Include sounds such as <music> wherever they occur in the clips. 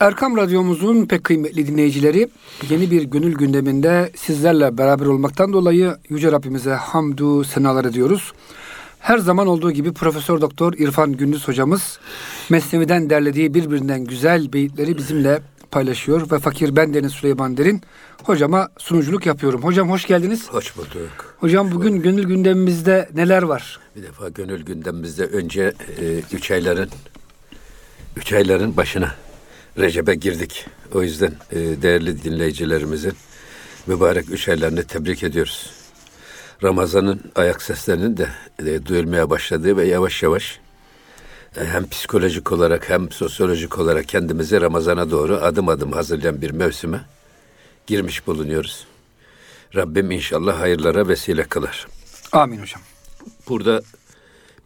Erkam Radyomuzun pek kıymetli dinleyicileri yeni bir gönül gündeminde sizlerle beraber olmaktan dolayı Yüce Rabbimize hamdü senalar ediyoruz. Her zaman olduğu gibi Profesör Doktor İrfan Gündüz hocamız Mesnevi'den derlediği birbirinden güzel beyitleri bizimle paylaşıyor ve fakir ben Deniz Süleyman Derin hocama sunuculuk yapıyorum. Hocam hoş geldiniz. Hoş bulduk. Hocam bugün gönül gündemimizde neler var? Bir defa gönül gündemimizde önce e, üç ayların üç ayların başına Recep'e girdik. O yüzden e, değerli dinleyicilerimizin mübarek üç aylarını tebrik ediyoruz. Ramazan'ın ayak seslerinin de e, duyulmaya başladığı ve yavaş yavaş e, hem psikolojik olarak hem sosyolojik olarak kendimizi Ramazan'a doğru adım adım hazırlayan bir mevsime girmiş bulunuyoruz. Rabbim inşallah hayırlara vesile kılar. Amin hocam. Burada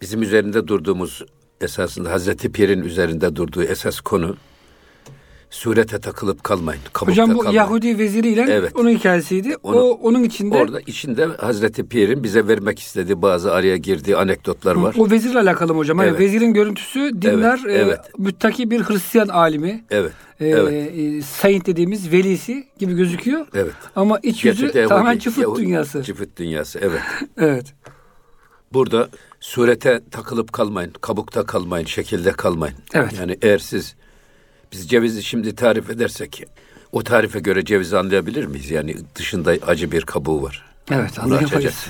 bizim üzerinde durduğumuz esasında Hazreti Pir'in üzerinde durduğu esas konu surete takılıp kalmayın. Hocam bu kalmayın. Yahudi veziriyle Evet. onun hikayesiydi. Onu- o onun içinde Orada içinde Hazreti Pir'in bize vermek istediği bazı araya girdiği anekdotlar var. o vezirle alakalı mı hocam? Evet. vezirin görüntüsü dindar, Evet, evet. E, müttaki bir Hristiyan alimi. Evet. E, evet. e, Saint dediğimiz velisi gibi gözüküyor. Evet. Ama iç yüzü Gerçekte Yahudi- tamamen çıfıt Yahudi- dünyası. Çıfıt dünyası evet. <laughs> Evet. Burada surete takılıp kalmayın, kabukta kalmayın, şekilde kalmayın. Evet. Yani eğer siz biz cevizi şimdi tarif edersek o tarife göre cevizi anlayabilir miyiz? Yani dışında acı bir kabuğu var. Evet anlayamayız.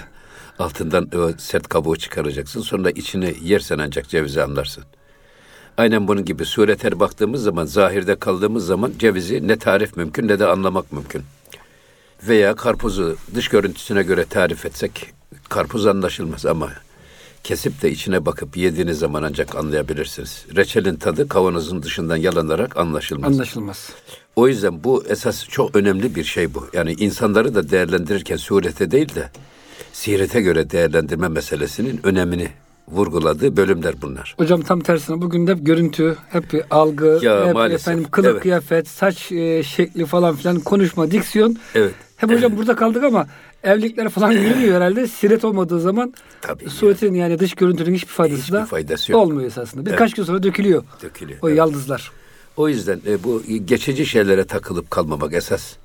Altından o sert kabuğu çıkaracaksın. Sonra içini yersen ancak cevizi anlarsın. Aynen bunun gibi surete baktığımız zaman, zahirde kaldığımız zaman cevizi ne tarif mümkün ne de anlamak mümkün. Veya karpuzu dış görüntüsüne göre tarif etsek karpuz anlaşılmaz ama kesip de içine bakıp yediğiniz zaman ancak anlayabilirsiniz. Reçelin tadı kavanozun dışından yalanarak anlaşılmaz. Anlaşılmaz. O yüzden bu esas çok önemli bir şey bu. Yani insanları da değerlendirirken surete değil de sirete göre değerlendirme meselesinin önemini vurguladığı bölümler bunlar. Hocam tam tersine bugün de hep görüntü, hep algı, Ya, hep maalesef. efendim kılık Evet. kıyafet, saç e, şekli falan filan konuşma, diksiyon. Evet. Hep hocam burada kaldık ama evlilikler falan yürümüyor herhalde. Siret olmadığı zaman Tabii suretin yani dış görüntünün hiçbir faydası Hiçbir da faydası yok. olmuyor esasında. Birkaç gün sonra dökülüyor Dökülüyor. o Evet. yaldızlar. O yüzden e, bu geçici şeylere takılıp kalmamak esas.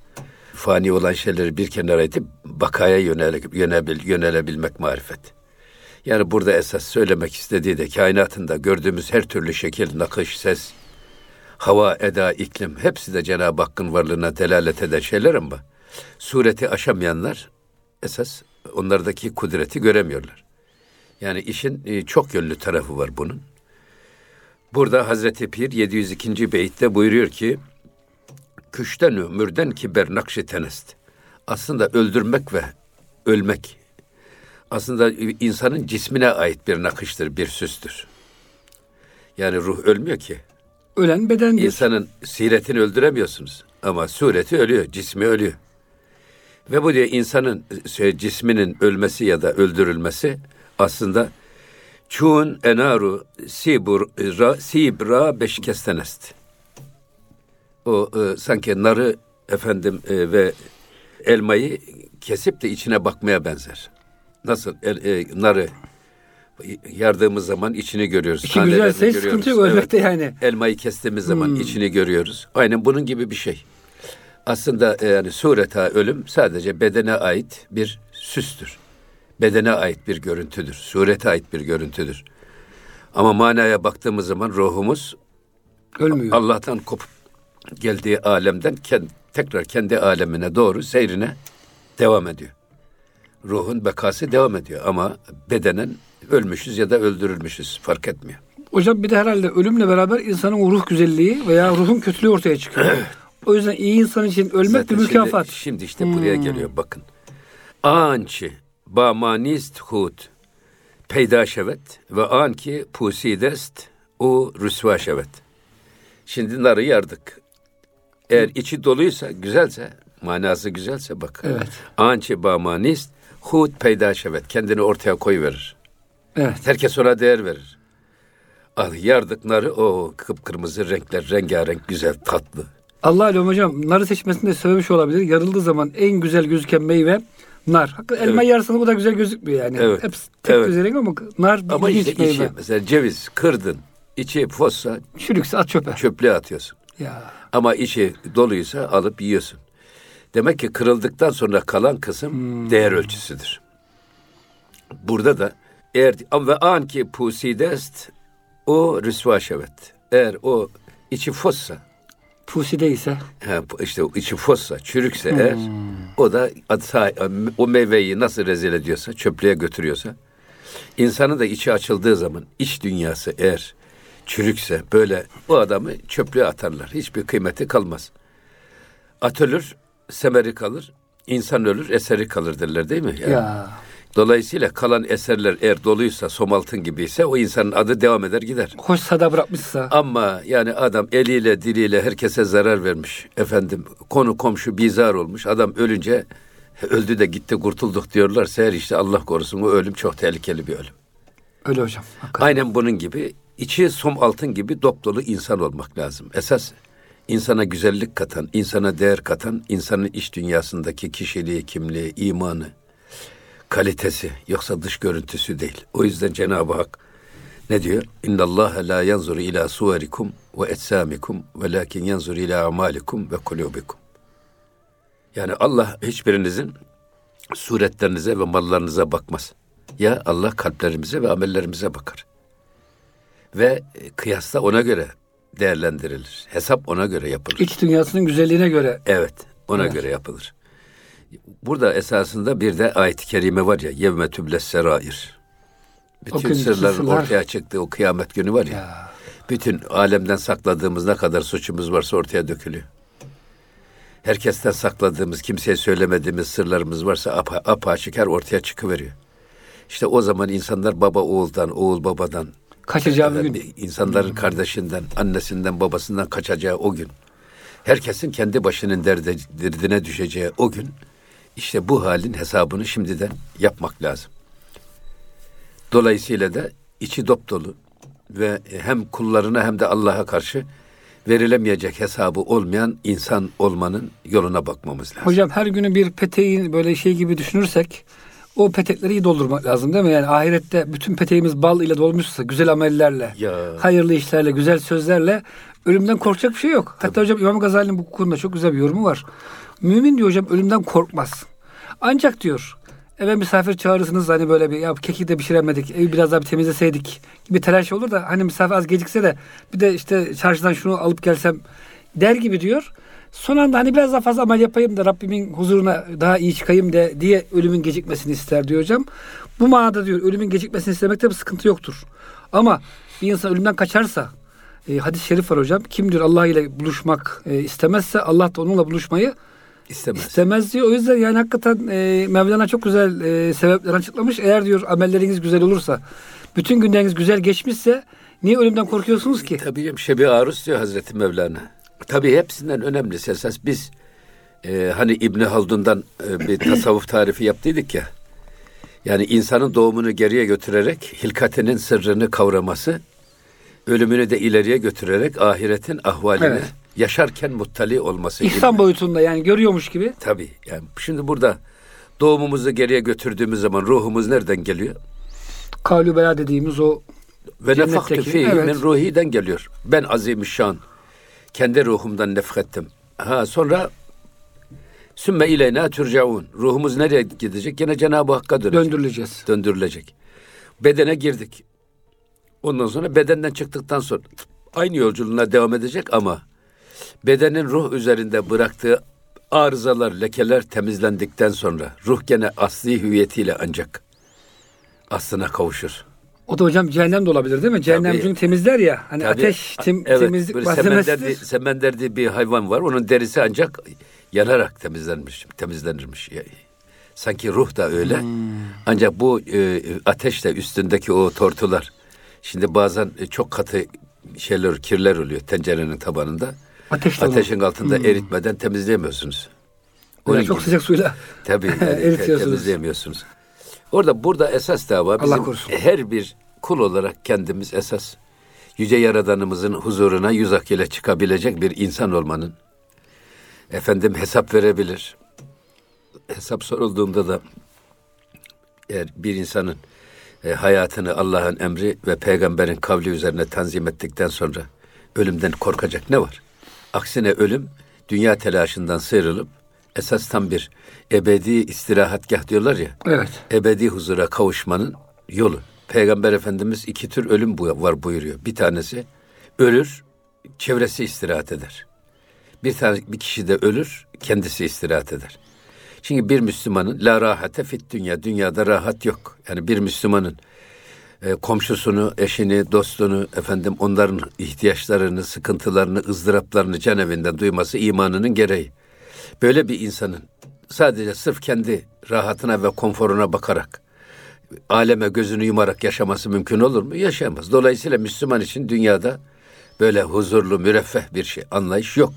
Fani olan şeyleri bir kenara itip bakaya yönele, yönebil, yönelebilmek marifet. Yani burada esas söylemek istediği de kainatında gördüğümüz her türlü şekil, nakış, ses, hava, eda, iklim hepsi de Cenab-ı Hakk'ın varlığına delalet eden şeyler ama sureti aşamayanlar esas onlardaki kudreti göremiyorlar. Yani işin e, çok yönlü tarafı var bunun. Burada Hazreti Pir 702. beytte buyuruyor ki Küşten ömürden kiber nakşi tenest. Aslında öldürmek ve ölmek aslında insanın cismine ait bir nakıştır, bir süstür. Yani ruh ölmüyor ki. Ölen bedendir. İnsanın siretini öldüremiyorsunuz ama sureti ölüyor, cismi ölüyor. Ve bu diye insanın şey, cisminin ölmesi ya da öldürülmesi aslında çun enaru sibra sibra beşkestenest. O e, sanki narı efendim e, ve elmayı kesip de içine bakmaya benzer. Nasıl el, e, narı yardığımız zaman içini görüyoruz. İçi güzelse hiç sıkıntı yok görüyoruz. ölmekte yani. Elmayı kestiğimiz zaman Hmm. içini görüyoruz. Aynen bunun gibi bir şey. Aslında e, yani sureta ölüm sadece bedene ait bir süstür. Bedene ait bir görüntüdür. Surete ait bir görüntüdür. Ama manaya baktığımız zaman ruhumuz Ölmüyor. Allah'tan kopup geldiği alemden kend- tekrar kendi alemine doğru seyrine devam ediyor. Ruhun bekası devam ediyor ama bedenen ölmüşüz ya da öldürülmüşüz fark etmiyor. Hocam bir de herhalde ölümle beraber insanın ruh güzelliği veya ruhun kötülüğü ortaya çıkıyor. <clears throat> o yüzden iyi insan için ölmek Zaten bir mükafat. Şimdi, şimdi işte buraya geliyor bakın. Ançi ba manist hud peyda şevet ve anki pusidest o rüsva şevet. Şimdi narı yardık. Eğer içi doluysa, güzelse, manası güzelse bak. Evet. Ançi ba manist hud peyda şevet. Kendini ortaya koyuverir. Evet. Herkes ona değer verir. Al yardık narı o kıpkırmızı renkler, rengarenk, güzel, tatlı. Allah alem hocam narı seçmesinde sebebi şu olabilir. Yarıldığı zaman en güzel gözüken meyve nar. Hakikaten elma Evet. yarsanız bu da güzel gözükmüyor yani. Evet. Hepsi tek Evet. güzel ama nar Ama işte meyve. içi mesela ceviz kırdın. içi fossa Çürükse at çöpe. çöplüğe atıyorsun. Ya. Ama içi doluysa alıp yiyorsun. Demek ki kırıldıktan sonra kalan kısım değer ölçüsüdür. Burada da eğer ve an ki pusidest o rüsva şevet. Eğer o içi fossa Puside ise Ha, işte içi fossa, çürükse eğer o da o meyveyi nasıl rezil ediyorsa, çöplüğe götürüyorsa insanın da içi açıldığı zaman iç dünyası eğer çürükse böyle o adamı çöplüğe atarlar. Hiçbir kıymeti kalmaz. At ölür, semeri kalır. insan ölür, eseri kalır derler değil mi? Yani ya. Dolayısıyla kalan eserler eğer doluysa, somaltın gibiyse o insanın adı devam eder gider. Hoş sada bırakmışsa. Ama yani adam eliyle diliyle herkese zarar vermiş. Efendim konu komşu bizar olmuş. Adam ölünce öldü de gitti kurtulduk diyorlar. Seher işte Allah korusun o ölüm çok tehlikeli bir ölüm. Öyle hocam. Hakikaten. Aynen bunun gibi içi som altın gibi dop dolu insan olmak lazım. Esas insana güzellik katan, insana değer katan, insanın iç dünyasındaki kişiliği, kimliği, imanı, kalitesi yoksa dış görüntüsü değil. O yüzden Cenab-ı Hak ne diyor? İnna Allah la yanzuru ila suverikum ve etsamikum velakin yanzuru ila amalikum ve kulubikum. Yani Allah hiçbirinizin suretlerinize ve mallarınıza bakmaz. Ya Allah kalplerimize ve amellerimize bakar. Ve kıyasla ona göre değerlendirilir. Hesap ona göre yapılır. İç dünyasının güzelliğine göre. Evet, ona Evet. göre yapılır. Burada esasında bir de ayet-i kerime var ya, yevme tübles serair. Bütün günkü sırların sırlar- ortaya çıktığı o kıyamet günü var ya, Ya. bütün alemden sakladığımız ne kadar suçumuz varsa ortaya dökülüyor. Herkesten sakladığımız, kimseye söylemediğimiz sırlarımız varsa apa, apaçıkar ortaya çıkıveriyor. İşte o zaman insanlar baba oğuldan, oğul babadan, Kaçacağı efendim, gün. insanların kardeşinden, annesinden, babasından kaçacağı o gün. Herkesin kendi başının derde, derdine düşeceği o gün. İşte bu halin hesabını şimdiden yapmak lazım. Dolayısıyla da içi dop dolu ve hem kullarına hem de Allah'a karşı verilemeyecek hesabı olmayan insan olmanın yoluna bakmamız lazım. Hocam her günü bir peteğin böyle şey gibi düşünürsek o petekleri iyi doldurmak lazım değil mi? Yani ahirette bütün peteğimiz bal ile dolmuşsa, güzel amellerle, Ya. hayırlı işlerle, güzel sözlerle ölümden korkacak bir şey yok. Hatta hocam İmam Gazali'nin bu konuda çok güzel bir yorumu var. Mümin diyor hocam ölümden korkmaz. Ancak diyor eve misafir çağırırsınız hani böyle bir ya keki de pişiremedik, evi biraz daha bir temizleseydik gibi telaş olur da hani misafir az gecikse de bir de işte çarşıdan şunu alıp gelsem der gibi diyor. Son anda hani biraz daha fazla amel yapayım da Rabbimin huzuruna daha iyi çıkayım de diye ölümün gecikmesini ister diyor hocam. Bu manada diyor ölümün gecikmesini istemekte bir sıkıntı yoktur. Ama bir insan ölümden kaçarsa e, hadis-i şerif var hocam. Kim diyor Allah ile buluşmak e, istemezse Allah da onunla buluşmayı İstemez. istemez diyor. O yüzden yani hakikaten e, Mevlana çok güzel e, sebepler açıklamış. Eğer diyor amelleriniz güzel olursa, bütün günleriniz güzel geçmişse niye ölümden korkuyorsunuz ki? Tabii canım şebi aruz diyor Hazreti Mevlana. Tabii hepsinden önemlisi esas biz e, hani İbni Haldun'dan e, bir tasavvuf tarifi yaptıydık ya. Yani insanın doğumunu geriye götürerek hilkatinin sırrını kavraması, ölümünü de ileriye götürerek ahiretin ahvalini Evet. Yaşarken muttali olması. İhsan boyutunda yani görüyormuş gibi. Tabii yani şimdi burada doğumumuzu geriye götürdüğümüz zaman ruhumuz nereden geliyor? Kavlu beya dediğimiz o Ve nefaktı fihi evet. min ruhiden geliyor. Ben azimüşşan. Kendi ruhumdan nefkettim. Ha sonra sümme ileyna turcaun. Ruhumuz nereye gidecek? Yine Cenab-ı Hakk'a dönecek. döndürüleceğiz. Döndürülecek. Bedene girdik. Ondan sonra bedenden çıktıktan sonra aynı yolculuğuna devam edecek ama bedenin ruh üzerinde bıraktığı arızalar, lekeler temizlendikten sonra ruh gene asli hüviyetiyle ancak aslına kavuşur. O da hocam cehennem de olabilir değil mi? Cehennem Tabii. çünkü temizler ya. Hani Tabii, ateş tem- evet, temizlik böyle semender, malzemesidir. semender diye bir hayvan var. Onun derisi ancak yanarak temizlenmiş, temizlenirmiş. Sanki ruh da öyle. Hmm. Ancak bu e, ateşle üstündeki o tortular. Şimdi bazen çok katı şeyler, kirler oluyor tencerenin tabanında. Ateşle olur. Ateşin altında eritmeden temizleyemiyorsunuz. Onun çok gibi. sıcak suyla. <laughs> Tabii <laughs> yani Eritiyorsunuz. temizleyemiyorsunuz. Orada burada esas dava Allah bizim korusun. her bir kul olarak kendimiz esas yüce yaradanımızın huzuruna yüz ak ile çıkabilecek bir insan olmanın efendim hesap verebilir. Hesap sorulduğunda da eğer bir insanın e, hayatını Allah'ın emri ve peygamberin kavli üzerine tanzim ettikten sonra ölümden korkacak ne var? Aksine ölüm dünya telaşından sıyrılıp esas tam bir ebedi istirahatgah diyorlar ya. Evet. Ebedi huzura kavuşmanın yolu. Peygamber Efendimiz iki tür ölüm var buyuruyor. Bir tanesi ölür, çevresi istirahat eder. Bir tane bir kişi de ölür, kendisi istirahat eder. Çünkü bir Müslümanın la rahate fit dünya, dünyada rahat yok. Yani bir Müslümanın e, komşusunu, eşini, dostunu, efendim onların ihtiyaçlarını, sıkıntılarını, ızdıraplarını can evinden duyması imanının gereği. Böyle bir insanın sadece sırf kendi rahatına ve konforuna bakarak aleme gözünü yumarak yaşaması mümkün olur mu? Yaşayamaz. Dolayısıyla Müslüman için dünyada böyle huzurlu, müreffeh bir şey, anlayış yok.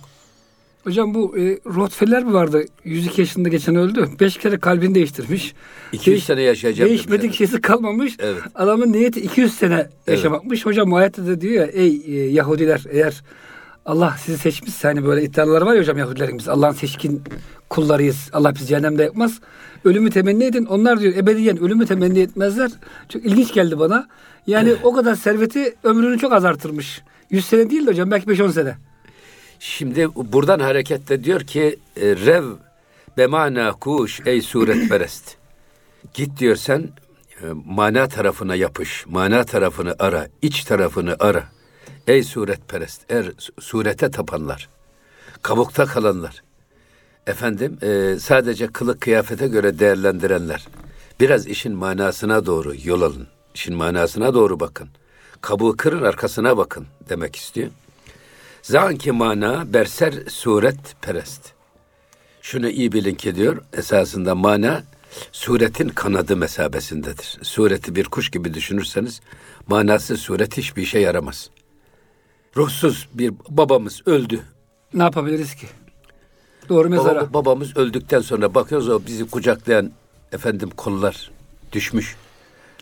Hocam bu e, Rockefeller mi vardı? 102 yaşında geçen öldü. 5 kere kalbini değiştirmiş. 200 Değiş, sene yaşayacağım. Değişmedik şeysi kalmamış. Evet. Adamın niyeti 200 sene yaşamakmış. Evet. Hocam ayette de diyor ya ey e, Yahudiler eğer Allah sizi seçmişse hani böyle iddiaları var ya hocam Yahudilerin biz Allah'ın seçkin kullarıyız. Allah bizi cehennemde yapmaz. Ölümü temenni edin. Onlar diyor ebediyen ölümü temenni etmezler. Çok ilginç geldi bana. Yani o kadar serveti ömrünü çok azartırmış. 100 sene değil de hocam belki 5-10 sene. Şimdi buradan hareketle diyor ki e, rev bemana kuş ey suret perest. Git diyor sen e, mana tarafına yapış. Mana tarafını ara. iç tarafını ara. Ey suret perest. Er surete tapanlar. Kabukta kalanlar. Efendim e, sadece kılık kıyafete göre değerlendirenler. Biraz işin manasına doğru yol alın. İşin manasına doğru bakın. Kabuğu kırın arkasına bakın demek istiyor. Zanki mana berser suret perest. Şunu iyi bilin ki diyor esasında mana suretin kanadı mesabesindedir. Sureti bir kuş gibi düşünürseniz manası suret hiçbir işe yaramaz. Ruhsuz bir babamız öldü. Ne yapabiliriz ki? Doğru mezara. Baba, babamız öldükten sonra bakıyoruz o bizi kucaklayan efendim kollar düşmüş.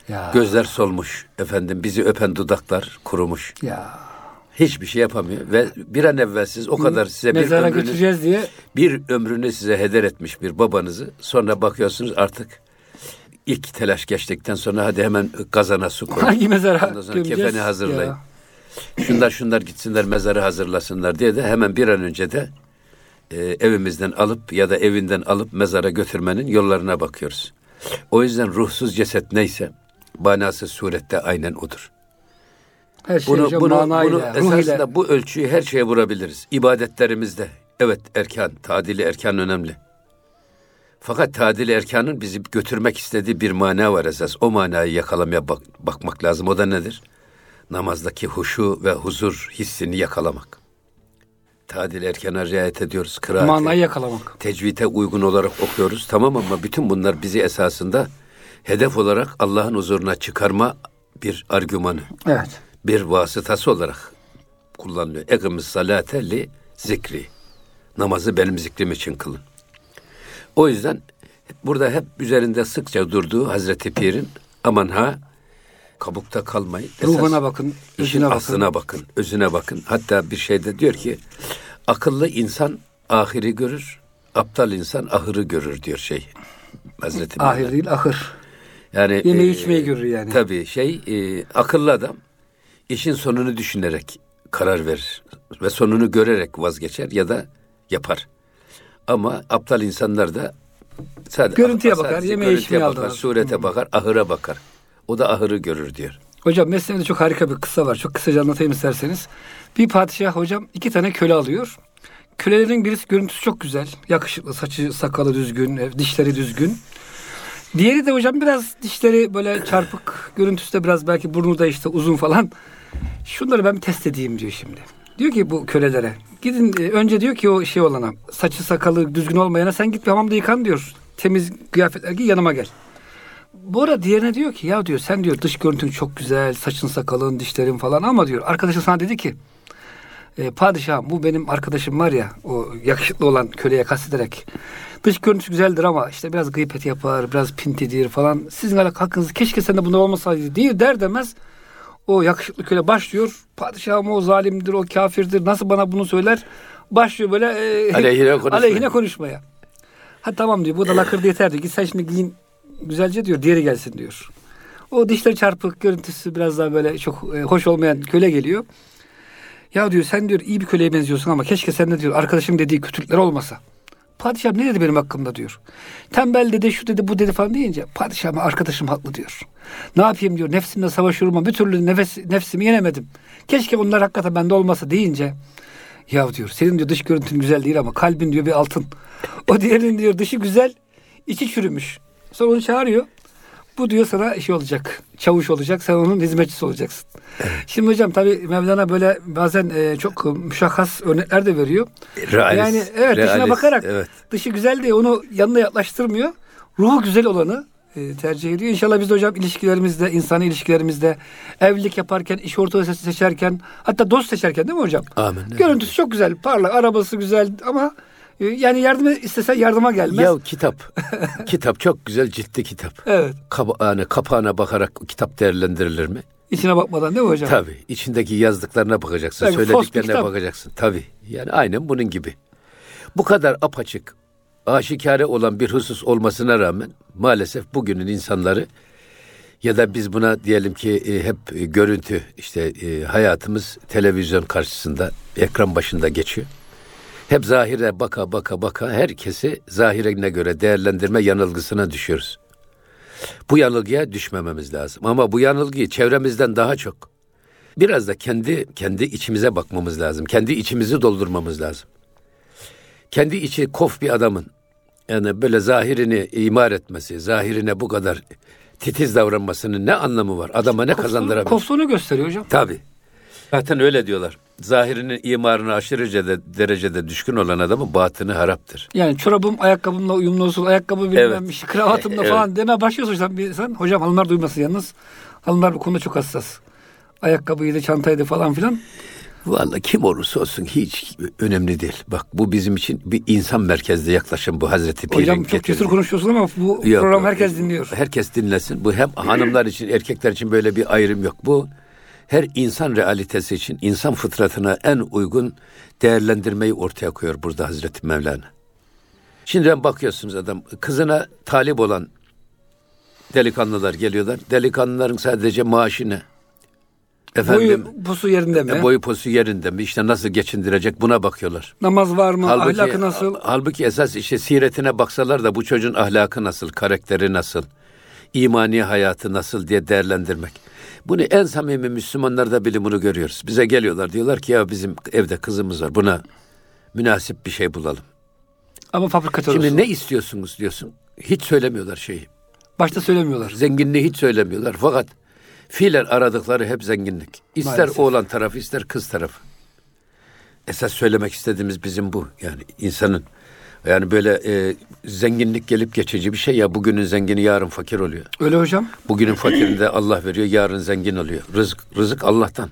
Ya. Gözler solmuş efendim bizi öpen dudaklar kurumuş. Ya hiçbir şey yapamıyor ve bir an evvel siz o kadar size bir ömrünü, götüreceğiz diye bir ömrünü size heder etmiş bir babanızı sonra bakıyorsunuz artık ilk telaş geçtikten sonra hadi hemen kazana su koy. Hangi mezara Ondan sonra kefeni hazırlayın. Ya. Şunlar şunlar gitsinler mezarı hazırlasınlar diye de hemen bir an önce de e, evimizden alıp ya da evinden alıp mezara götürmenin yollarına bakıyoruz. O yüzden ruhsuz ceset neyse manası surette aynen odur. Her şey bunu, bunu, manayla, bunu esasında bu ölçüyü her şeye vurabiliriz. İbadetlerimizde. Evet erkan, tadili erkan önemli. Fakat tadili erkanın bizi götürmek istediği bir mana var esas. O manayı yakalamaya bak, bakmak lazım. O da nedir? Namazdaki huşu ve huzur hissini yakalamak. Tadil erkana riayet ediyoruz. Kıraate, Manayı yakalamak. Tecvite uygun olarak okuyoruz. Tamam ama bütün bunlar bizi esasında hedef olarak Allah'ın huzuruna çıkarma bir argümanı. Evet bir vasıtası olarak kullanılıyor. Ekimiz salate li zikri. Namazı benim zikrim için kılın. O yüzden burada hep üzerinde sıkça durduğu Hazreti Pir'in aman ha kabukta kalmayın. Ruhuna bakın, işin bakın. aslına bakın, özüne bakın. Hatta bir şeyde diyor ki akıllı insan ahiri görür, aptal insan ahırı görür diyor şey. Hazreti Ahir değil, ahır. Yani yemeği e, içmeyi görür yani. Tabii şey e, akıllı adam işin sonunu düşünerek karar verir ve sonunu görerek vazgeçer ya da yapar. Ama aptal insanlar da sadece görüntüye bakar, yemeğe içmeye bakar, surete hmm. bakar, ahıra bakar. O da ahırı görür diyor. Hocam Mesnevi'de çok harika bir kısa var. Çok kısaca anlatayım isterseniz. Bir padişah hocam iki tane köle alıyor. Kölelerin birisi görüntüsü çok güzel. Yakışıklı, saçı, sakalı düzgün, dişleri düzgün. Diğeri de hocam biraz dişleri böyle çarpık, görüntüsü de biraz belki burnu da işte uzun falan. Şunları ben bir test edeyim diyor şimdi. Diyor ki bu kölelere gidin e, önce diyor ki o şey olana saçı sakalı düzgün olmayana sen git bir hamamda yıkan diyor. Temiz kıyafetler giy yanıma gel. Bu ara diğerine diyor ki ya diyor sen diyor dış görüntün çok güzel saçın sakalın dişlerin falan ama diyor arkadaşın sana dedi ki e, padişahım bu benim arkadaşım var ya o yakışıklı olan köleye kastederek dış görüntüsü güzeldir ama işte biraz gıybet yapar biraz pintidir falan sizin hakkınız keşke sen de bunda olmasaydı değil der demez o yakışıklı köle başlıyor. Padişahım o zalimdir, o kafirdir. Nasıl bana bunu söyler? Başlıyor böyle e, aleyhine, konuşmaya. aleyhine konuşmaya. Ha tamam diyor. Bu da lakırdı yeter diyor. Git sen şimdi giyin güzelce diyor. Diğeri gelsin diyor. O dişler çarpık görüntüsü biraz daha böyle çok e, hoş olmayan köle geliyor. Ya diyor sen diyor iyi bir köleye benziyorsun ama keşke sende diyor arkadaşım dediği kötülükler olmasa. Padişah ne dedi benim hakkımda diyor. Tembel dedi şu dedi bu dedi falan deyince padişahım arkadaşım haklı diyor. Ne yapayım diyor nefsimle savaşıyorum ama bir türlü nefes, nefsimi yenemedim. Keşke bunlar hakikaten bende olmasa deyince ya diyor senin diyor dış görüntün güzel değil ama kalbin diyor bir altın. O diğerinin diyor dışı güzel içi çürümüş. Sonra onu çağırıyor. Bu diyor sana şey olacak. Çavuş olacak. Sen onun hizmetçisi olacaksın. Şimdi hocam tabi Mevlana böyle bazen e, çok müşahhas örnekler de veriyor. Realist, yani evet dışına realist, bakarak evet. dışı güzel diye onu yanına yaklaştırmıyor. Ruhu güzel olanı e, tercih ediyor. İnşallah biz de hocam ilişkilerimizde, insani ilişkilerimizde, evlilik yaparken, iş ortağı seçerken, hatta dost seçerken değil mi hocam? Amin. Görüntüsü çok güzel, parlak, arabası güzel ama yani yardım istesen yardıma gelmez. Ya kitap. <laughs> kitap çok güzel ciddi kitap. Evet. Kapa- yani kapağına bakarak kitap değerlendirilir mi? İçine bakmadan değil mi hocam? Tabii. içindeki yazdıklarına bakacaksın, bir söylediklerine bakacaksın. Tabii. Yani aynen bunun gibi. Bu kadar apaçık, aşikare olan bir husus olmasına rağmen maalesef bugünün insanları ya da biz buna diyelim ki e, hep görüntü işte e, hayatımız televizyon karşısında ekran başında geçiyor. Hep zahire baka baka baka herkesi zahirine göre değerlendirme yanılgısına düşüyoruz. Bu yanılgıya düşmememiz lazım. Ama bu yanılgıyı çevremizden daha çok biraz da kendi kendi içimize bakmamız lazım. Kendi içimizi doldurmamız lazım. Kendi içi kof bir adamın yani böyle zahirini imar etmesi, zahirine bu kadar titiz davranmasının ne anlamı var? Adama ne kazandırabilir? Kofluğunu gösteriyor hocam. Tabii. Zaten öyle diyorlar. Zahirinin imarına aşırı de, derecede düşkün olan adamın batını haraptır. Yani çorabım ayakkabımla uyumlu olsun, ayakkabı bilmem Evet. işte, kravatımla Evet. falan deme başlıyorsun sen bir insan. Hocam hanımlar duymasın yalnız. Hanımlar bu konuda çok hassas. Ayakkabıydı, çantaydı falan filan. Vallahi kim olursa olsun hiç önemli değil. Bak bu bizim için bir insan merkezli yaklaşım bu Hazreti Pir'in Hocam çok getirdiği. cesur konuşuyorsun ama bu Yok, program herkes dinliyor. Herkes dinlesin. Bu hem hanımlar için, erkekler için böyle bir ayrım yok. Bu her insan realitesi için, insan fıtratına en uygun değerlendirmeyi ortaya koyuyor burada Hazreti Mevlana. Şimdi bakıyorsunuz adam kızına talip olan delikanlılar geliyorlar. Delikanlıların sadece maaşı ne? Efendim Boyu pusu yerinde mi? e, boyu posu yerinde mi? İşte nasıl geçindirecek buna bakıyorlar. Namaz var mı? ahlakı nasıl? Halbuki esas işte siretine baksalar da bu çocuğun ahlakı nasıl, karakteri nasıl, imani hayatı nasıl diye değerlendirmek. Bunu en samimi Müslümanlarda bile bunu görüyoruz. Bize geliyorlar diyorlar ki ya bizim evde kızımız var buna münasip bir şey bulalım. Ama fabrikatör Şimdi olsun. ne istiyorsunuz diyorsun. Hiç söylemiyorlar şeyi. Başta söylemiyorlar. Zenginliği hiç söylemiyorlar. Fakat fiilen aradıkları hep zenginlik. İster Maalesef. oğlan tarafı ister kız tarafı. Esas söylemek istediğimiz bizim bu. Yani insanın yani böyle e, zenginlik gelip geçici bir şey ya bugünün zengini yarın fakir oluyor. Öyle hocam. Bugünün fakirinde Allah veriyor yarın zengin oluyor. Rızık, rızık Allah'tan.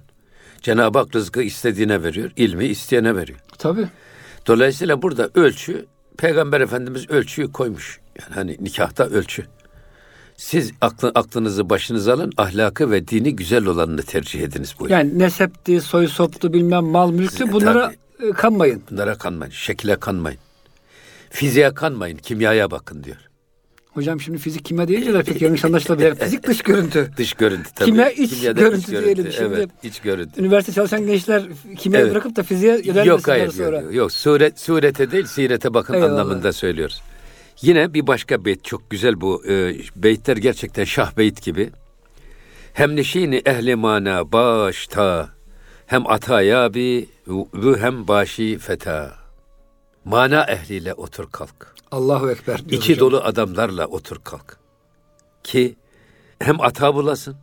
Cenab-ı Hak rızkı istediğine veriyor. ilmi isteyene veriyor. Tabii. Dolayısıyla burada ölçü Peygamber Efendimiz ölçüyü koymuş. Yani hani nikahta ölçü. Siz aklı, aklınızı başınıza alın, ahlakı ve dini güzel olanını tercih ediniz bu. Yani nesepti, soy soptu bilmem mal mülktü bunlara e, kanmayın. Bunlara kanmayın, şekile kanmayın. Fiziğe kanmayın, kimyaya bakın diyor. Hocam şimdi fizik kimya deyince de pek yanlış anlaşılabilir. Fizik dış görüntü. <laughs> Dış görüntü tabii. Kimya iç Kimyada görüntü diyelim şimdi. Evet, iç görüntü. Üniversite çalışan gençler kimyayı Evet. bırakıp da fiziğe yönelmesinler Yok hayır, sonra. yok, yok. Suret, surete değil, sirete bakın Eyvallah. anlamında söylüyoruz. Yine bir başka beyt çok güzel bu. E, beytler gerçekten şah beyt gibi. Hem neşini ehli mana başta hem ataya bi ve hem başi feta. Mana ehliyle otur kalk. Allahu Ekber diyor İçi hocam. dolu adamlarla otur kalk. Ki hem ata bulasın,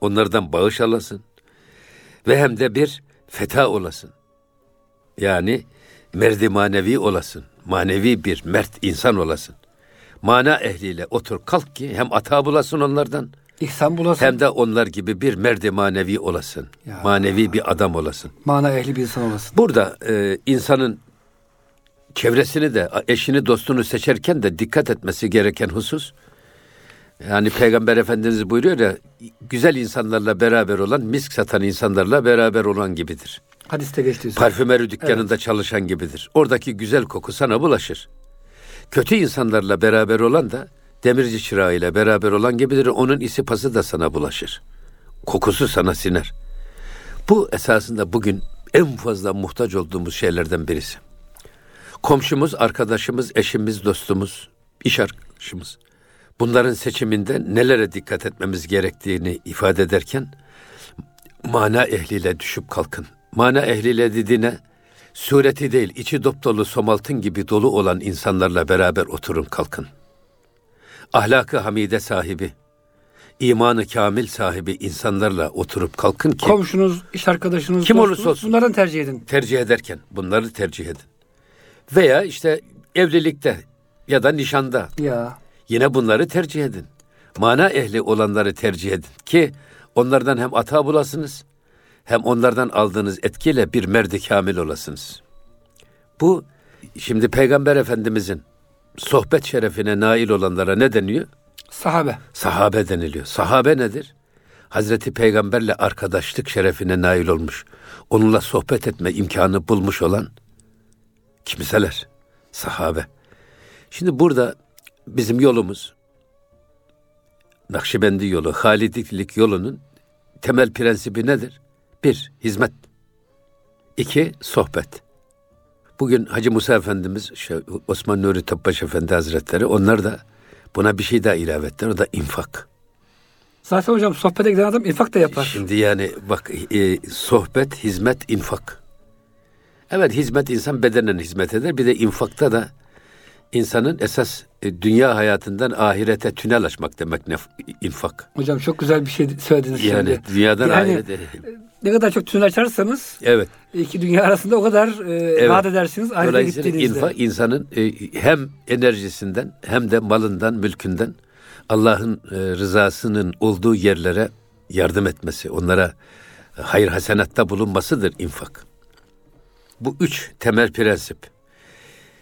onlardan bağış alasın ve hem de bir feta olasın. Yani merdi manevi olasın. Manevi bir mert insan olasın. Mana ehliyle otur kalk ki hem ata bulasın onlardan İhsan bulasın. hem de onlar gibi bir merdi manevi olasın. Ya. Manevi bir adam olasın. Mana ehli bir insan olasın. Burada e, insanın çevresini de eşini dostunu seçerken de dikkat etmesi gereken husus yani Peygamber Efendimiz buyuruyor ya güzel insanlarla beraber olan misk satan insanlarla beraber olan gibidir. Hadiste geçtiği. Parfümeri dükkanında çalışan gibidir. Oradaki güzel koku sana bulaşır. Kötü insanlarla beraber olan da demirci çırağıyla beraber olan gibidir. Onun isi pası da sana bulaşır. Kokusu sana siner. Bu esasında bugün en fazla muhtaç olduğumuz şeylerden birisi. Komşumuz, arkadaşımız, eşimiz, dostumuz, iş arkadaşımız. Bunların seçiminde nelere dikkat etmemiz gerektiğini ifade ederken mana ehliyle düşüp kalkın. Mana ehliyle dediğine sureti değil, içi dop dolu somaltın gibi dolu olan insanlarla beraber oturun kalkın. Ahlakı hamide sahibi, imanı kamil sahibi insanlarla oturup kalkın ki Komşunuz, iş arkadaşınız, Kim dostunuz, olursa olsun. bunlardan tercih edin. tercih ederken bunları tercih edin. Veya işte evlilikte ya da nişanda Ya. yine bunları tercih edin. Mana ehli olanları tercih edin ki onlardan hem ata bulasınız hem onlardan aldığınız etkiyle bir merdi kamil olasınız. Bu şimdi Peygamber Efendimizin sohbet şerefine nail olanlara ne deniyor? Sahabe. Sahabe deniliyor. Sahabe nedir? Hazreti Peygamberle arkadaşlık şerefine nail olmuş. Onunla sohbet etme imkanı bulmuş olan kimseler. Sahabe. Şimdi burada bizim yolumuz Nakşibendi yolu, Halidiklik yolunun temel prensibi nedir? Bir, hizmet. İki, sohbet. Bugün Hacı Musa Efendimiz, şey, Osman Nuri Topbaş Efendi Hazretleri onlar da buna bir şey daha ilave ettiler. O da infak. Zaten hocam sohbete giden adam infak da yapar. Şimdi yani bak e, sohbet, hizmet, infak. Evet hizmet insan bedenen hizmet eder. Bir de infakta da insanın esas e, dünya hayatından ahirete tünel açmak demek nef- infak. Hocam çok güzel bir şey söylediniz Yani şimdi. dünyadan Yani- ahirete. Ne kadar çok tünel açarsanız Evet. iki dünya arasında o kadar e, rahat edersiniz. Ahirete gittiğinizde. infak insanın e, hem enerjisinden hem de malından, mülkünden Allah'ın e, rızasının olduğu yerlere yardım etmesi, onlara hayır hasenatta bulunmasıdır infak. Bu üç temel prensip.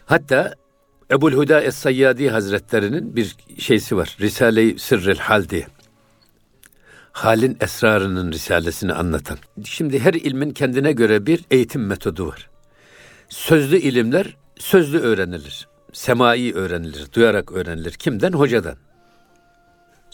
Hatta Ebul Huda Es-Sayyadi Hazretlerinin bir şeysi var. Risale-i Sırrıl Hal diye. Halin esrarının risalesini anlatan. Şimdi her ilmin kendine göre bir eğitim metodu var. Sözlü ilimler sözlü öğrenilir. Semai öğrenilir, duyarak öğrenilir. Kimden? Hocadan.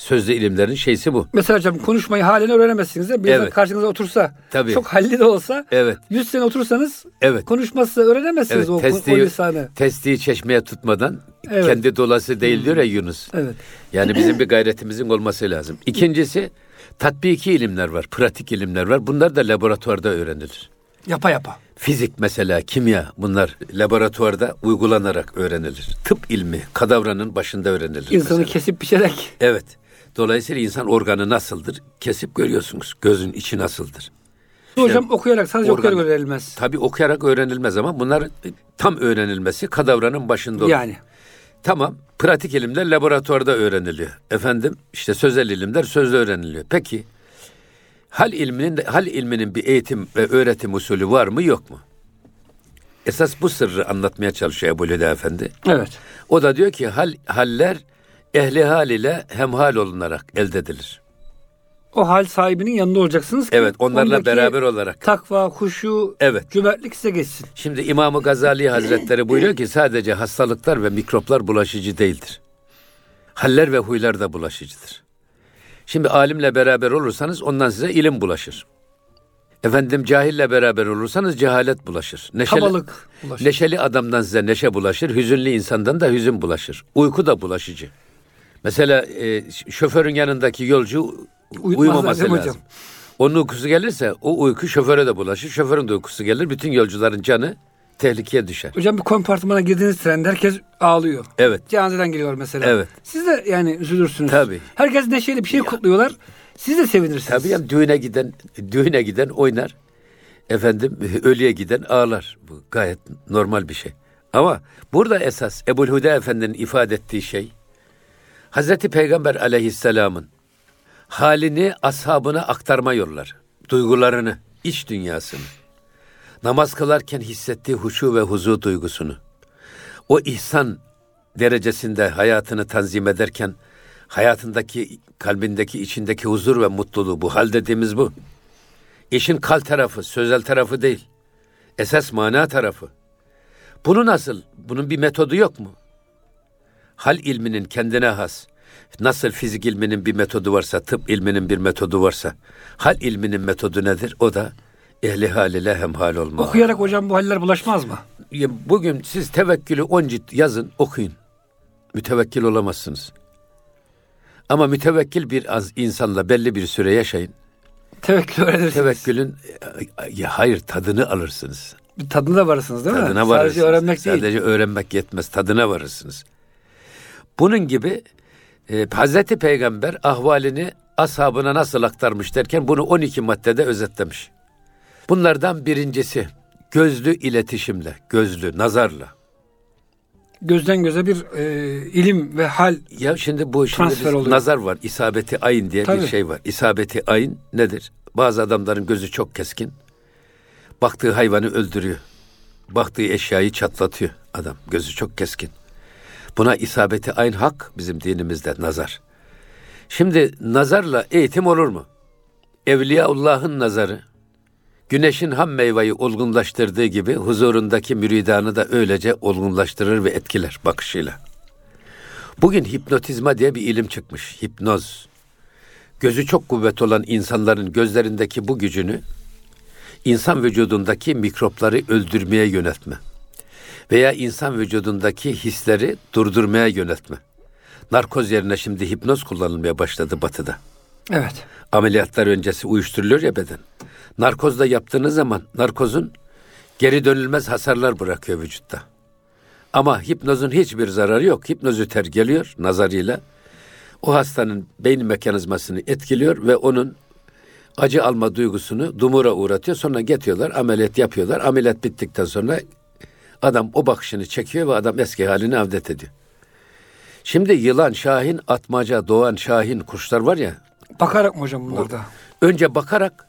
Sözlü ilimlerin şeysi bu. Mesela hocam konuşmayı halini öğrenemezsiniz. de. Bir Evet. karşınıza otursa Tabii. çok halli de olsa Evet, 100 sene otursanız evet. konuşmazsa öğrenemezsiniz Evet, o, o testiyi, lisanı. testiyi çeşmeye tutmadan Evet. kendi dolası değil diyor ya Yunus. Evet. Yani bizim bir gayretimizin olması lazım. İkincisi tatbiki ilimler var, pratik ilimler var. Bunlar da laboratuvarda öğrenilir. Yapa yapa. Fizik mesela, kimya bunlar laboratuvarda uygulanarak öğrenilir. Tıp ilmi kadavranın başında öğrenilir. İnsanı mesela. kesip biçerek. Evet. Dolayısıyla insan organı nasıldır? Kesip görüyorsunuz. Gözün içi nasıldır? Hocam okuyarak sadece organ- okuyarak öğrenilmez. Tabii okuyarak öğrenilmez ama bunlar tam öğrenilmesi kadavranın başında olur. Yani. Tamam. Pratik ilimler laboratuvarda öğreniliyor. Efendim işte sözel ilimler sözde öğreniliyor. Peki hal ilminin hal ilminin bir eğitim ve öğretim usulü var mı yok mu? Esas bu sırrı anlatmaya çalışıyor Ebu Lüda Efendi. Evet. O da diyor ki hal haller ehli hal ile hemhal olunarak elde edilir. O hal sahibinin yanında olacaksınız ki Evet onlarla beraber olarak. takva, huşu, Evet. cömertlik size geçsin. Şimdi İmam-ı Gazali Hazretleri buyuruyor ki sadece hastalıklar ve mikroplar bulaşıcı değildir. Haller ve huylar da bulaşıcıdır. Şimdi alimle beraber olursanız ondan size ilim bulaşır. Efendim cahille beraber olursanız cehalet bulaşır. Neşeli, Kabalık bulaşır. neşeli adamdan size neşe bulaşır, hüzünlü insandan da hüzün bulaşır. Uyku da bulaşıcı. Mesela e, şoförün yanındaki yolcu Uyutmazlar uyumaması lazım. hocam? Onun uykusu gelirse o uyku şoföre de bulaşır. Şoförün de uykusu gelir. Bütün yolcuların canı tehlikeye düşer. Hocam bir kompartmana girdiğiniz trende herkes ağlıyor. Evet. Cenazeden geliyor mesela. Evet. Siz de yani üzülürsünüz. Tabii. Herkes neşeli bir şey kutluyorlar. Siz de sevinirsiniz. Tabii yani düğüne giden düğüne giden oynar. Efendim <laughs> ölüye giden ağlar. Bu gayet normal bir şey. Ama burada esas Ebu'l Huda Efendi'nin ifade ettiği şey Hazreti Peygamber aleyhisselamın halini ashabına aktarma yolları, duygularını, iç dünyasını, namaz kılarken hissettiği huşu ve huzu duygusunu, o ihsan derecesinde hayatını tanzim ederken hayatındaki, kalbindeki, içindeki huzur ve mutluluğu bu hal dediğimiz bu. İşin kal tarafı, sözel tarafı değil. Esas mana tarafı. Bunu nasıl? Bunun bir metodu yok mu? Hal ilminin kendine has. Nasıl fizik ilminin bir metodu varsa, tıp ilminin bir metodu varsa, hal ilminin metodu nedir? O da ehli hal ile hemhal olma. Okuyarak hocam bu haller bulaşmaz mı? Bugün siz tevekkülü on cilt yazın, okuyun. Mütevekkil olamazsınız. Ama mütevekkil bir az insanla belli bir süre yaşayın. Tevekkül öğrenirsiniz. Tevekkülün ya hayır tadını alırsınız. Bir tadına varırsınız değil mi? Tadına varırsınız. Sadece öğrenmek değil. Sadece öğrenmek yetmez. Tadına varırsınız. Bunun gibi e, Hazreti Peygamber ahvalini ashabına nasıl aktarmış derken bunu 12 maddede özetlemiş. Bunlardan birincisi gözlü iletişimle, gözlü, nazarla. Gözden göze bir e, ilim ve hal Ya şimdi bu şimdi Transfer biz- oluyor. nazar var, isabeti ayın diye Tabii. bir şey var. İsabeti ayın nedir? Bazı adamların gözü çok keskin. Baktığı hayvanı öldürüyor. Baktığı eşyayı çatlatıyor adam. Gözü çok keskin. Buna isabeti ayın hak bizim dinimizde nazar. Şimdi nazarla eğitim olur mu? Evliyaullah'ın nazarı güneşin ham meyveyi olgunlaştırdığı gibi huzurundaki müridanı da öylece olgunlaştırır ve etkiler bakışıyla. Bugün hipnotizma diye bir ilim çıkmış. Hipnoz. Gözü çok kuvvet olan insanların gözlerindeki bu gücünü insan vücudundaki mikropları öldürmeye yöneltme veya insan vücudundaki hisleri durdurmaya yöneltme. Narkoz yerine şimdi hipnoz kullanılmaya başladı batıda. evet. Ameliyatlar öncesi uyuşturuluyor ya beden. Narkozda yaptığınız zaman narkozun geri dönülmez hasarlar bırakıyor vücutta. Ama hipnozun hiçbir zararı yok. Hipnozüter geliyor nazarıyla. O hastanın beyin mekanizmasını etkiliyor ve onun acı alma duygusunu dumura uğratıyor. Sonra getiriyorlar, ameliyat yapıyorlar. Ameliyat bittikten sonra adam o bakışını çekiyor ve adam eski haline avdet ediyor. Şimdi yılan, şahin, atmaca, doğan, şahin kuşlar var ya Bakarak mı hocam bunlar da? önce bakarak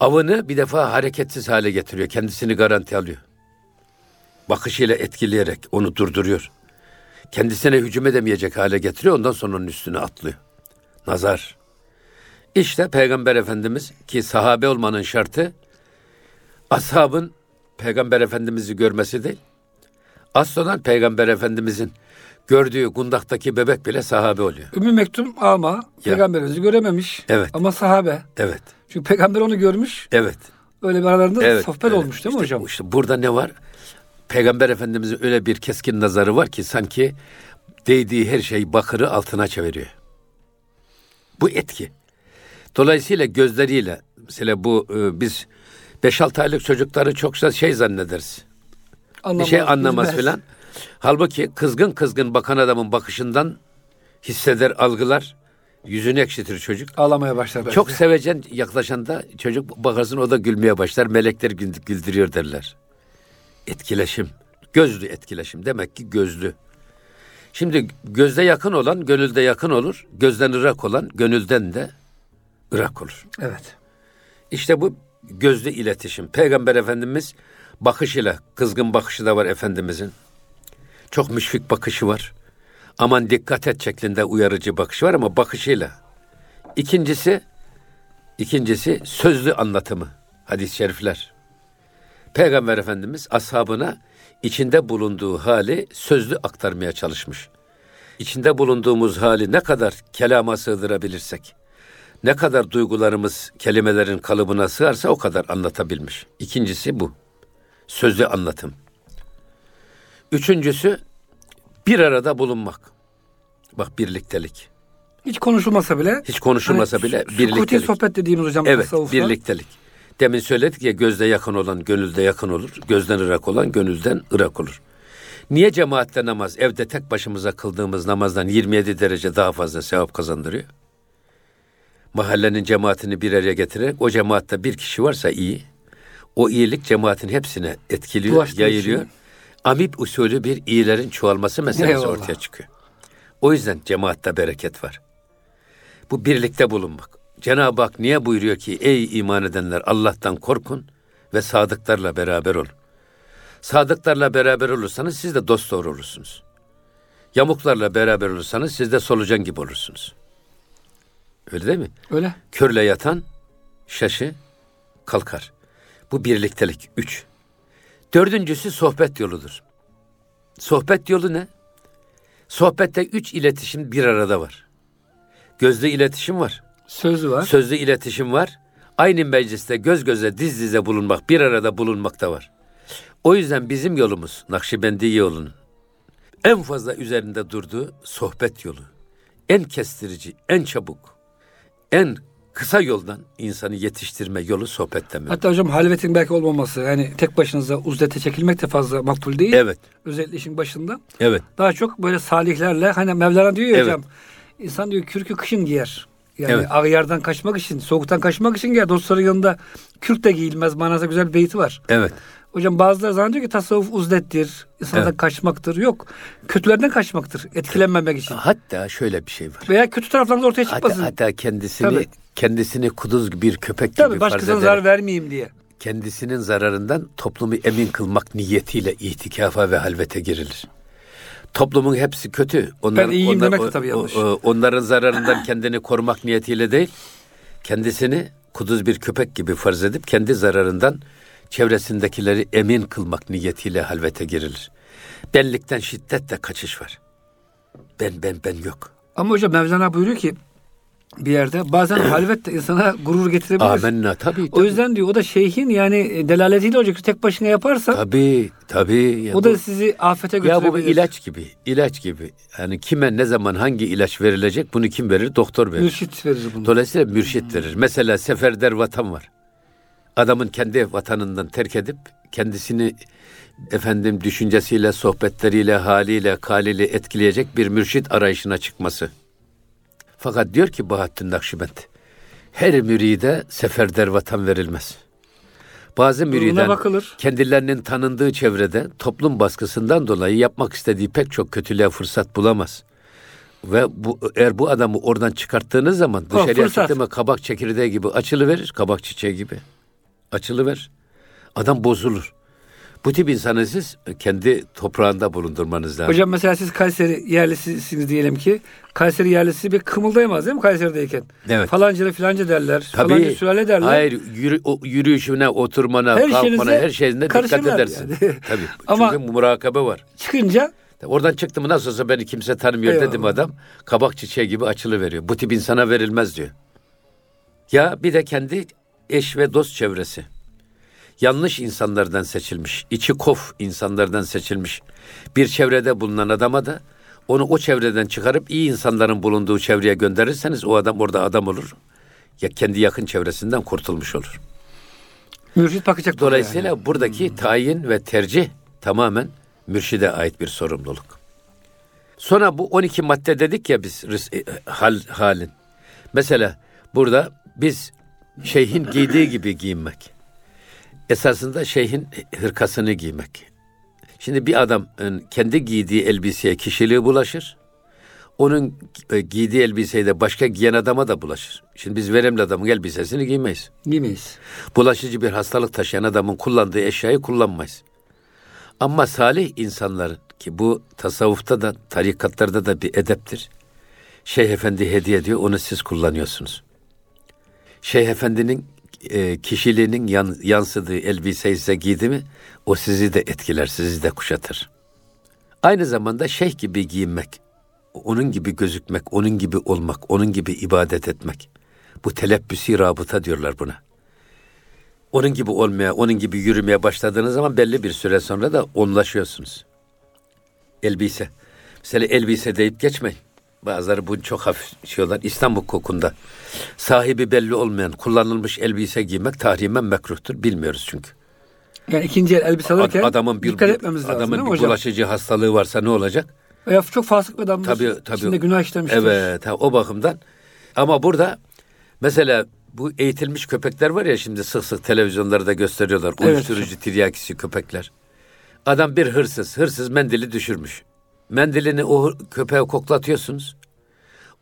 avını bir defa hareketsiz hale getiriyor. Kendisini garanti alıyor. Bakışıyla etkileyerek onu durduruyor. Kendisine hücum edemeyecek hale getiriyor. Ondan sonra onun üstüne atlıyor. Nazar. İşte Peygamber Efendimiz ki sahabe olmanın şartı ashabın Peygamber Efendimiz'i görmesi değil. Az sonra Peygamber Efendimiz'in gördüğü kundaktaki bebek bile sahabe oluyor. Ümmü Mektum ama peygamberimizi görememiş. Evet. Ama sahabe. Evet. Çünkü peygamber onu görmüş. Evet. Öyle bir aralarında Evet, sohbet evet. olmuş değil mi İşte- hocam? İşte burada ne var? Peygamber Efendimizin öyle bir keskin nazarı var ki sanki değdiği her şeyi bakırı altına çeviriyor. Bu etki. Dolayısıyla gözleriyle mesela bu e, biz 5-6 aylık çocukları çoksa şey zannederiz. Anlamaz, bir şey anlamaz filan. Halbuki kızgın kızgın bakan adamın bakışından hisseder, algılar. Yüzünü ekşitir çocuk. Ağlamaya başlar belki Çok sevecen yaklaşanda çocuk bakarsın o da gülmeye başlar. Melekler güld- güldürüyor derler. Etkileşim. Gözlü etkileşim. Demek ki gözlü. Şimdi gözde yakın olan gönülde yakın olur. Gözden ırak olan gönülden de ırak olur. Evet. İşte bu gözlü iletişim. Peygamber Efendimiz bakışıyla, kızgın bakışı da var Efendimizin. Çok müşfik bakışı var. Aman dikkat et şeklinde uyarıcı bakışı var ama bakışıyla. İkincisi, ikincisi sözlü anlatımı. Hadis-i şerifler. Peygamber Efendimiz ashabına içinde bulunduğu hali sözlü aktarmaya çalışmış. İçinde bulunduğumuz hali ne kadar kelama sığdırabilirsek, ne kadar duygularımız kelimelerin kalıbına sığarsa o kadar anlatabilmiş. İkincisi bu. Sözlü anlatım. Üçüncüsü bir arada bulunmak. Bak birliktelik. Hiç konuşulmasa bile. Hiç konuşulmasa hani bile birliktelik. sohbet dediğimiz hocam Evet, tasavvufta. birliktelik. Demin söyledik ya gözde yakın olan gönülde yakın olur. Gözden ırak olan gönülden ırak olur. Niye cemaatle namaz evde tek başımıza kıldığımız namazdan 27 derece daha fazla sevap kazandırıyor? Mahallenin cemaatini bir araya getirerek o cemaatte bir kişi varsa iyi. O iyilik cemaatin hepsine etkiliyor, Bulaştığı yayılıyor. için. Amip usulü bir iyilerin çoğalması meselesi Eyvallah. ortaya çıkıyor. O yüzden cemaatte bereket var. Bu birlikte bulunmak. Cenab-ı Hak niye buyuruyor ki ey iman edenler Allah'tan korkun ve sadıklarla beraber olun. Sadıklarla beraber olursanız siz de dost doğru olursunuz. Yamuklarla beraber olursanız siz de solucan gibi olursunuz. Öyle değil mi? Öyle. Körle yatan şaşı kalkar. Bu birliktelik. Üç. Dördüncüsü sohbet yoludur. Sohbet yolu ne? Sohbette üç iletişim bir arada var. Gözlü iletişim var. Sözü var. Sözlü iletişim var. Aynı mecliste göz göze diz dize bulunmak, bir arada bulunmak da var. O yüzden bizim yolumuz Nakşibendi yolunun en fazla üzerinde durduğu sohbet yolu. En kestirici, en çabuk, en kısa yoldan insanı yetiştirme yolu sohbet demek. Hatta hocam halvetin belki olmaması yani tek başınıza uzdete çekilmek de fazla makbul değil. Evet. Özellikle işin başında. Evet. Daha çok böyle salihlerle hani Mevlana diyor ya Evet. hocam insan diyor kürkü kışın giyer. Yani Evet. ağyardan kaçmak için, soğuktan kaçmak için giyer. Dostların yanında kürk de giyilmez manasında güzel bir beyti var. Evet. Hocam bazıları zannediyor ki tasavvuf uzlettir, insandan Evet. kaçmaktır. Yok. Kötülerden kaçmaktır. Etkilenmemek için. Hatta şöyle bir şey var. Veya kötü taraflarınız ortaya çıkmasın. Hatta, hatta kendisini Tabii. kendisini kuduz bir köpek Tabii gibi farz başkasına ederek zarar vermeyeyim diye. kendisinin zararından toplumu emin kılmak niyetiyle itikafa ve halvete girilir. Toplumun hepsi kötü. Onlar, Ben iyiyim onlar- demek de tabii yanlış. o- o- onların zararından kendini korumak niyetiyle değil, kendisini kuduz bir köpek gibi farz edip kendi zararından çevresindekileri emin kılmak niyetiyle halvete girilir. Benlikten şiddetle kaçış var. Ben ben ben yok. Ama hocam Mevlana buyuruyor ki bir yerde bazen <clears throat> halvet de insana gurur getirebilir. Amenna tabii. O tabii. yüzden diyor o da şeyhin yani e, delaletiyle olacak. Tek başına yaparsa Tabii tabii. Ya o da bu- sizi afete Ya götürebilir. bu bir ilaç gibi, ilaç gibi. Yani kime ne zaman hangi ilaç verilecek bunu kim verir? Doktor verir. Mürşit verir bunu. Dolayısıyla mürşit verir. Mesela seferder vatan var. Adamın kendi vatanından terk edip kendisini efendim düşüncesiyle, sohbetleriyle, haliyle, kaliyle etkileyecek bir mürşit arayışına çıkması. Fakat diyor ki Bahattin Nakşibend, her müride seferder vatan verilmez. Bazı müriden kendilerinin tanındığı çevrede toplum baskısından dolayı yapmak istediği pek çok kötülüğe fırsat bulamaz. Ve bu eğer bu adamı oradan çıkarttığınız zaman dışarıya fırsat. çıktı mı kabak çekirdeği gibi açılıverir, kabak çiçeği gibi. Açılıverir. Adam bozulur. Bu tip insanı siz kendi toprağında bulundurmanız lazım. Hocam mesela siz Kayseri yerlisisiniz diyelim ki. Kayseri yerlisi bir kımıldayamaz değil mi Kayseri'deyken? Evet. Falanca filanca derler. Tabii. Falanca sülale derler. Hayır, yürü, yürüyüşüne, oturmana, Her kalkmana, her şeyinde dikkat edersin. yani. <laughs> Tabii. Ama- Çünkü murakabe var. Çıkınca Oradan çıktı mı nasıl olsa beni kimse tanımıyor Eyvallah. dedim adam. Kabak çiçeği gibi açılıveriyor. Bu tip insana verilmez diyor. Ya bir de kendi eş ve dost çevresi. Yanlış insanlardan seçilmiş, içi kof insanlardan seçilmiş bir çevrede bulunan adama da onu o çevreden çıkarıp iyi insanların bulunduğu çevreye gönderirseniz o adam orada adam olur. Ya kendi yakın çevresinden kurtulmuş olur. mürşit bakacak. Dolayısıyla yani. buradaki tayin ve tercih tamamen mürşide ait bir sorumluluk. Sonra bu 12 madde dedik ya biz rız- e, hal halin. Mesela burada biz şeyhin giydiği gibi giyinmek. Esasında şeyhin hırkasını giymek. Şimdi bir adam kendi giydiği elbiseye kişiliği bulaşır. Onun e, giydiği elbiseyi de başka giyen adama da bulaşır. Şimdi biz veremli adamın elbisesini giymeyiz Giymeyiz. bulaşıcı bir hastalık taşıyan adamın kullandığı eşyayı kullanmayız. Ama salih insanların ki bu tasavvufta da tarikatlarda da bir edeptir. Şeyh Efendi hediye ediyor onu siz kullanıyorsunuz. Şeyh Efendi'nin e, kişiliğinin yan- yansıdığı elbiseyi size giydi mi o sizi de etkiler, sizi de kuşatır. Aynı zamanda şeyh gibi giyinmek, onun gibi gözükmek, onun gibi olmak, onun gibi ibadet etmek. Bu telebbüsi rabıta diyorlar buna onun gibi olmaya, onun gibi yürümeye başladığınız zaman belli bir süre sonra da onlaşıyorsunuz. Elbise. Mesela elbise deyip geçmeyin. Bazıları bunu çok hafif şeyler. İstanbul kokunda sahibi belli olmayan kullanılmış elbise giymek tahrimen mekruhtur. Bilmiyoruz çünkü. Yani ikinci el elbise alırken adamın bir, dikkat etmemiz lazım adamın bir hocam? bulaşıcı hastalığı varsa ne olacak? Veya çok fasık bir adamdır. Tabii tabii. İçinde günah işlemiştir. Evet ha, o bakımdan. Ama burada mesela bu eğitilmiş köpekler var ya şimdi sık sık televizyonlarda gösteriyorlar. Evet. Uyuşturucu tiryakisi köpekler. Adam bir hırsız. Hırsız mendili düşürmüş. Mendilini o köpeğe koklatıyorsunuz.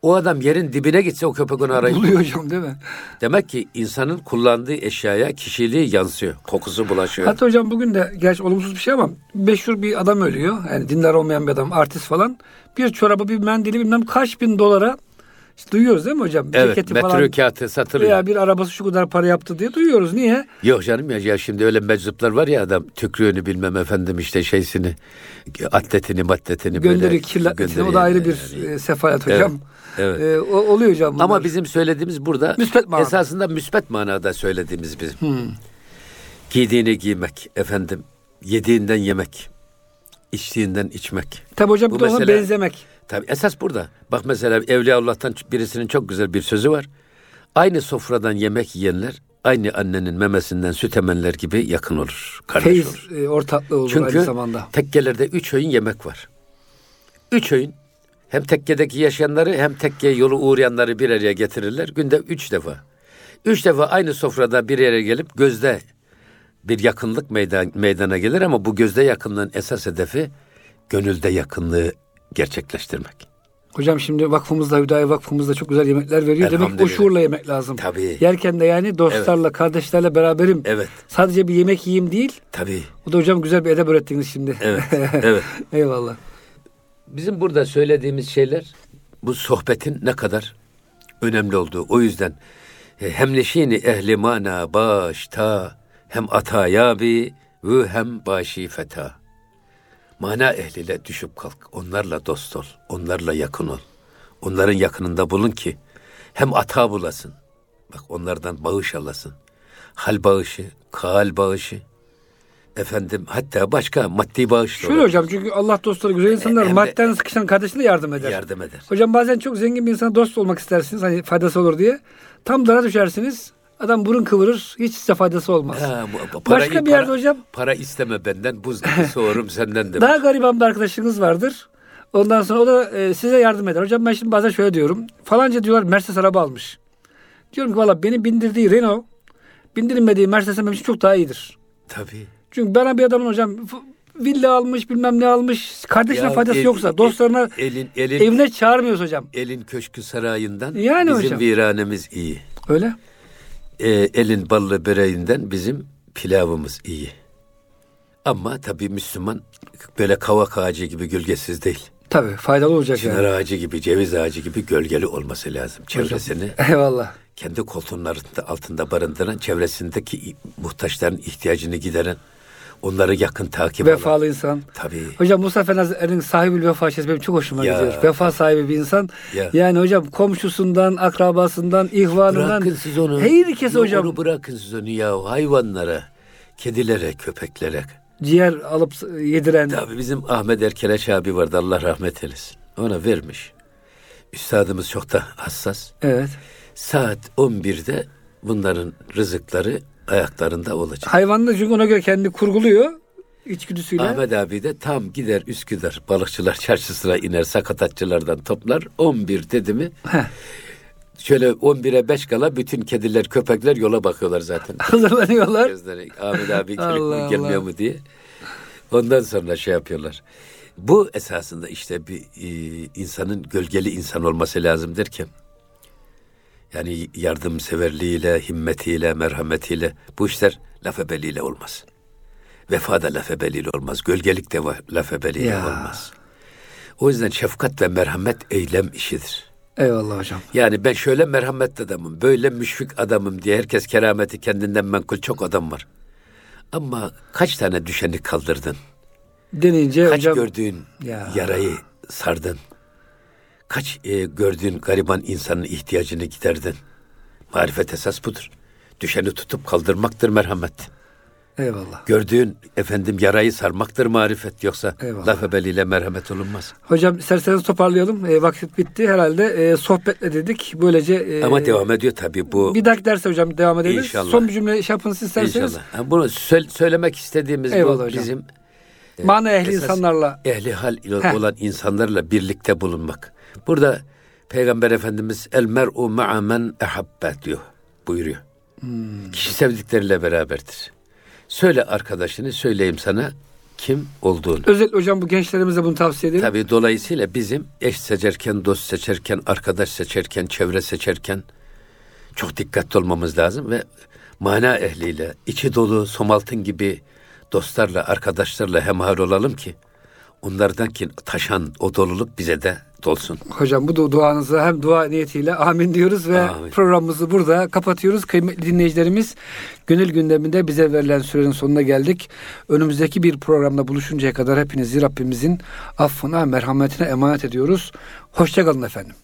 O adam yerin dibine gitse o köpek onu arayıp Buluyor hocam değil mi? Demek ki insanın kullandığı eşyaya kişiliği yansıyor. Kokusu bulaşıyor. Hatta hocam bugün de gerçi olumsuz bir şey ama meşhur bir adam ölüyor. Yani dindar olmayan bir adam, artist falan. Bir çorabı, bir mendili bilmem kaç bin dolara İşte duyuyoruz değil mi hocam? Evet, Ceketi metro falan kağıtı satılıyor. veya bir arabası şu kadar para yaptı diye duyuyoruz. Niye? Yok canım ya, ya şimdi öyle meczuplar var ya adam tükrüğünü bilmem efendim işte şeysini atletini matletini böyle Gönderi kirletmesine o da ayrı yani. bir e, sefalet hocam. Evet. E, o, oluyor hocam. bunlar. Ama bizim söylediğimiz burada Müspet manada. esasında müspet manada söylediğimiz bizim. Giydiğini giymek efendim, yediğinden yemek, içtiğinden içmek. Tabi hocam Bu bir de ona benzemek. Tabi esas burada. Bak mesela Evliyaullah'tan birisinin çok güzel bir sözü var. Aynı sofradan yemek yiyenler aynı annenin memesinden süt emenler gibi yakın olur. Kardeş olur. Feyiz e, ortaklığı olur Çünkü aynı zamanda. tekkelerde üç öğün yemek var. Üç öğün hem tekkedeki yaşayanları hem tekkeye yolu uğrayanları bir araya getirirler. Günde üç defa. Üç defa aynı sofrada bir yere gelip gözde bir yakınlık meydan, meydana gelir ama bu gözde yakınlığın esas hedefi gönülde yakınlığı gerçekleştirmek. Hocam şimdi vakfımızda, Hüdayi vakfımızda çok güzel yemekler veriyor. Demek o şuurla yemek lazım. Tabii. Yerken de yani dostlarla, kardeşlerle beraberim. Evet. Sadece bir yemek yiyeyim değil. Tabii. O da hocam güzel bir edep öğrettiniz şimdi. Evet. <laughs> evet. Eyvallah. Bizim burada söylediğimiz şeyler bu sohbetin ne kadar önemli olduğu. O yüzden e, hem neşini ehli mana baş ta hem ataya bi ve hem başi feta. Mana ehliyle düşüp kalk. Onlarla dost ol. Onlarla yakın ol. Onların yakınında bulun ki hem ata bulasın. Bak onlardan bağış alasın. Hal bağışı, kal bağışı. Efendim hatta başka maddi bağış Şöyle olabilir. hocam çünkü Allah dostları güzel insanlar Hem de- madden sıkışan kardeşine yardım eder. yardım eder. Hocam bazen çok zengin bir insana dost olmak istersiniz hani faydası olur diye. Tam dara düşersiniz. Adam burun kıvırır. Hiç size faydası olmaz. Ha, bu- bu Başka bir yerde hocam- Para isteme benden, buz gibi <laughs> soğurum senden de. Daha gariban bir arkadaşınız vardır. Ondan sonra o da e, size yardım eder. Hocam ben şimdi bazen şöyle diyorum. Falanca diyorlar Mercedes araba almış. Diyorum ki valla beni bindirdiği Renault bindirilmediği Mercedes'ten benim için çok daha iyidir. Tabii. Çünkü bana bir adamın hocam villa almış bilmem ne almış. Kardeşine Ya faydası el- yoksa el- dostlarına elin elin evine çağırmıyoruz hocam. elin köşkü sarayından Yani bizim hocam. viranemiz iyi. Öyle. Ee, elin ballı böreğinden bizim pilavımız iyi. Ama tabii Müslüman böyle kavak ağacı gibi gölgesiz değil. Tabii faydalı olacak Çınar yani. ağacı gibi, ceviz ağacı gibi gölgeli olması lazım. Çevresini <laughs> Eyvallah. kendi koltuğunun altında barındıran, çevresindeki muhtaçların ihtiyacını gideren, onları yakın takip alan. Vefalı insan. Tabii. Hocam Musa Fenazer'in sahibi vefa şişesi benim çok hoşuma Ya. gidiyor. Vefa sahibi bir insan. Ya. Yani hocam komşusundan, akrabasından, ihvanından. Bırakın siz onu. Herkes Yok, hocam Onu bırakın siz onu ya hayvanlara, kedilere, köpeklere. ciğer alıp yediren. Tabii bizim Ahmet Erkeleç abi vardı Allah rahmet eylesin. Ona vermiş. Üstadımız çok da hassas. Evet. Saat 11'de bunların rızıkları ayaklarında olacak. Hayvanlar çünkü ona göre kendi kurguluyor içgüdüsüyle. Ahmet abi de tam gider Üsküdar balıkçılar çarşısına iner sakatatçılardan toplar. 11 dedi mi Heh. şöyle 11'e 5 kala bütün kediler köpekler yola bakıyorlar zaten. <laughs> Hazırlanıyorlar. Gözleri Ahmet abi <laughs> Allah gelir mi gelmiyor Allah. mu diye. Ondan sonra şey yapıyorlar. Bu esasında işte bir e, insanın gölgeli insan olması lazım derken yani yardımseverliğiyle, himmetiyle, merhametiyle bu işler laf ebeliyle olmaz. Vefa da laf ebeliyle olmaz. Gölgelik de laf ebeliyle Ya. olmaz. O yüzden şefkat ve merhamet eylem işidir. Eyvallah hocam. Yani ben şöyle merhametli adamım, böyle müşfik adamım diye herkes kerameti kendinden menkul çok adam var. Ama kaç tane düşeni kaldırdın? Denince Kaç hocam gördüğün Ya. yarayı sardın? Kaç e, gördüğün gariban insanın ihtiyacını giderdin? Marifet esas budur. Düşeni tutup kaldırmaktır merhamet. eyvallah. Gördüğün efendim yarayı sarmaktır marifet. Yoksa Eyvallah. laf ebeliyle merhamet olunmaz. Hocam isterseniz toparlayalım. E, vakit bitti herhalde. E, sohbetle dedik. Böylece e, Ama devam ediyor tabii bu. Bir dahaki derse hocam devam edelim. İnşallah. Son bir cümle şey yapın siz isterseniz. İnşallah. Ha, bunu söyle- söylemek istediğimiz Eyvallah bu hocam. bizim Mana ehli insanlarla. ehli hal Heh. olan insanlarla birlikte bulunmak. Burada Peygamber Efendimiz el mer'u ma'a men ehabbe diyor. Buyuruyor. Hmm. Kişi sevdikleriyle beraberdir. Söyle arkadaşını söyleyeyim sana kim olduğunu. Özellikle hocam bu gençlerimize bunu tavsiye edelim. Tabii dolayısıyla bizim eş seçerken, dost seçerken, arkadaş seçerken, çevre seçerken çok dikkatli olmamız lazım ve mana ehliyle, içi dolu, somaltın gibi dostlarla, arkadaşlarla hemhal olalım ki onlardan ki taşan o doluluk bize de dolsun. Hocam bu du- duanıza hem dua niyetiyle amin diyoruz ve Amin. programımızı burada kapatıyoruz. Kıymetli dinleyicilerimiz gönül gündeminde bize verilen sürenin sonuna geldik. Önümüzdeki bir programda buluşuncaya kadar hepinizi Rabbimizin affına, merhametine emanet ediyoruz. Hoşçakalın efendim.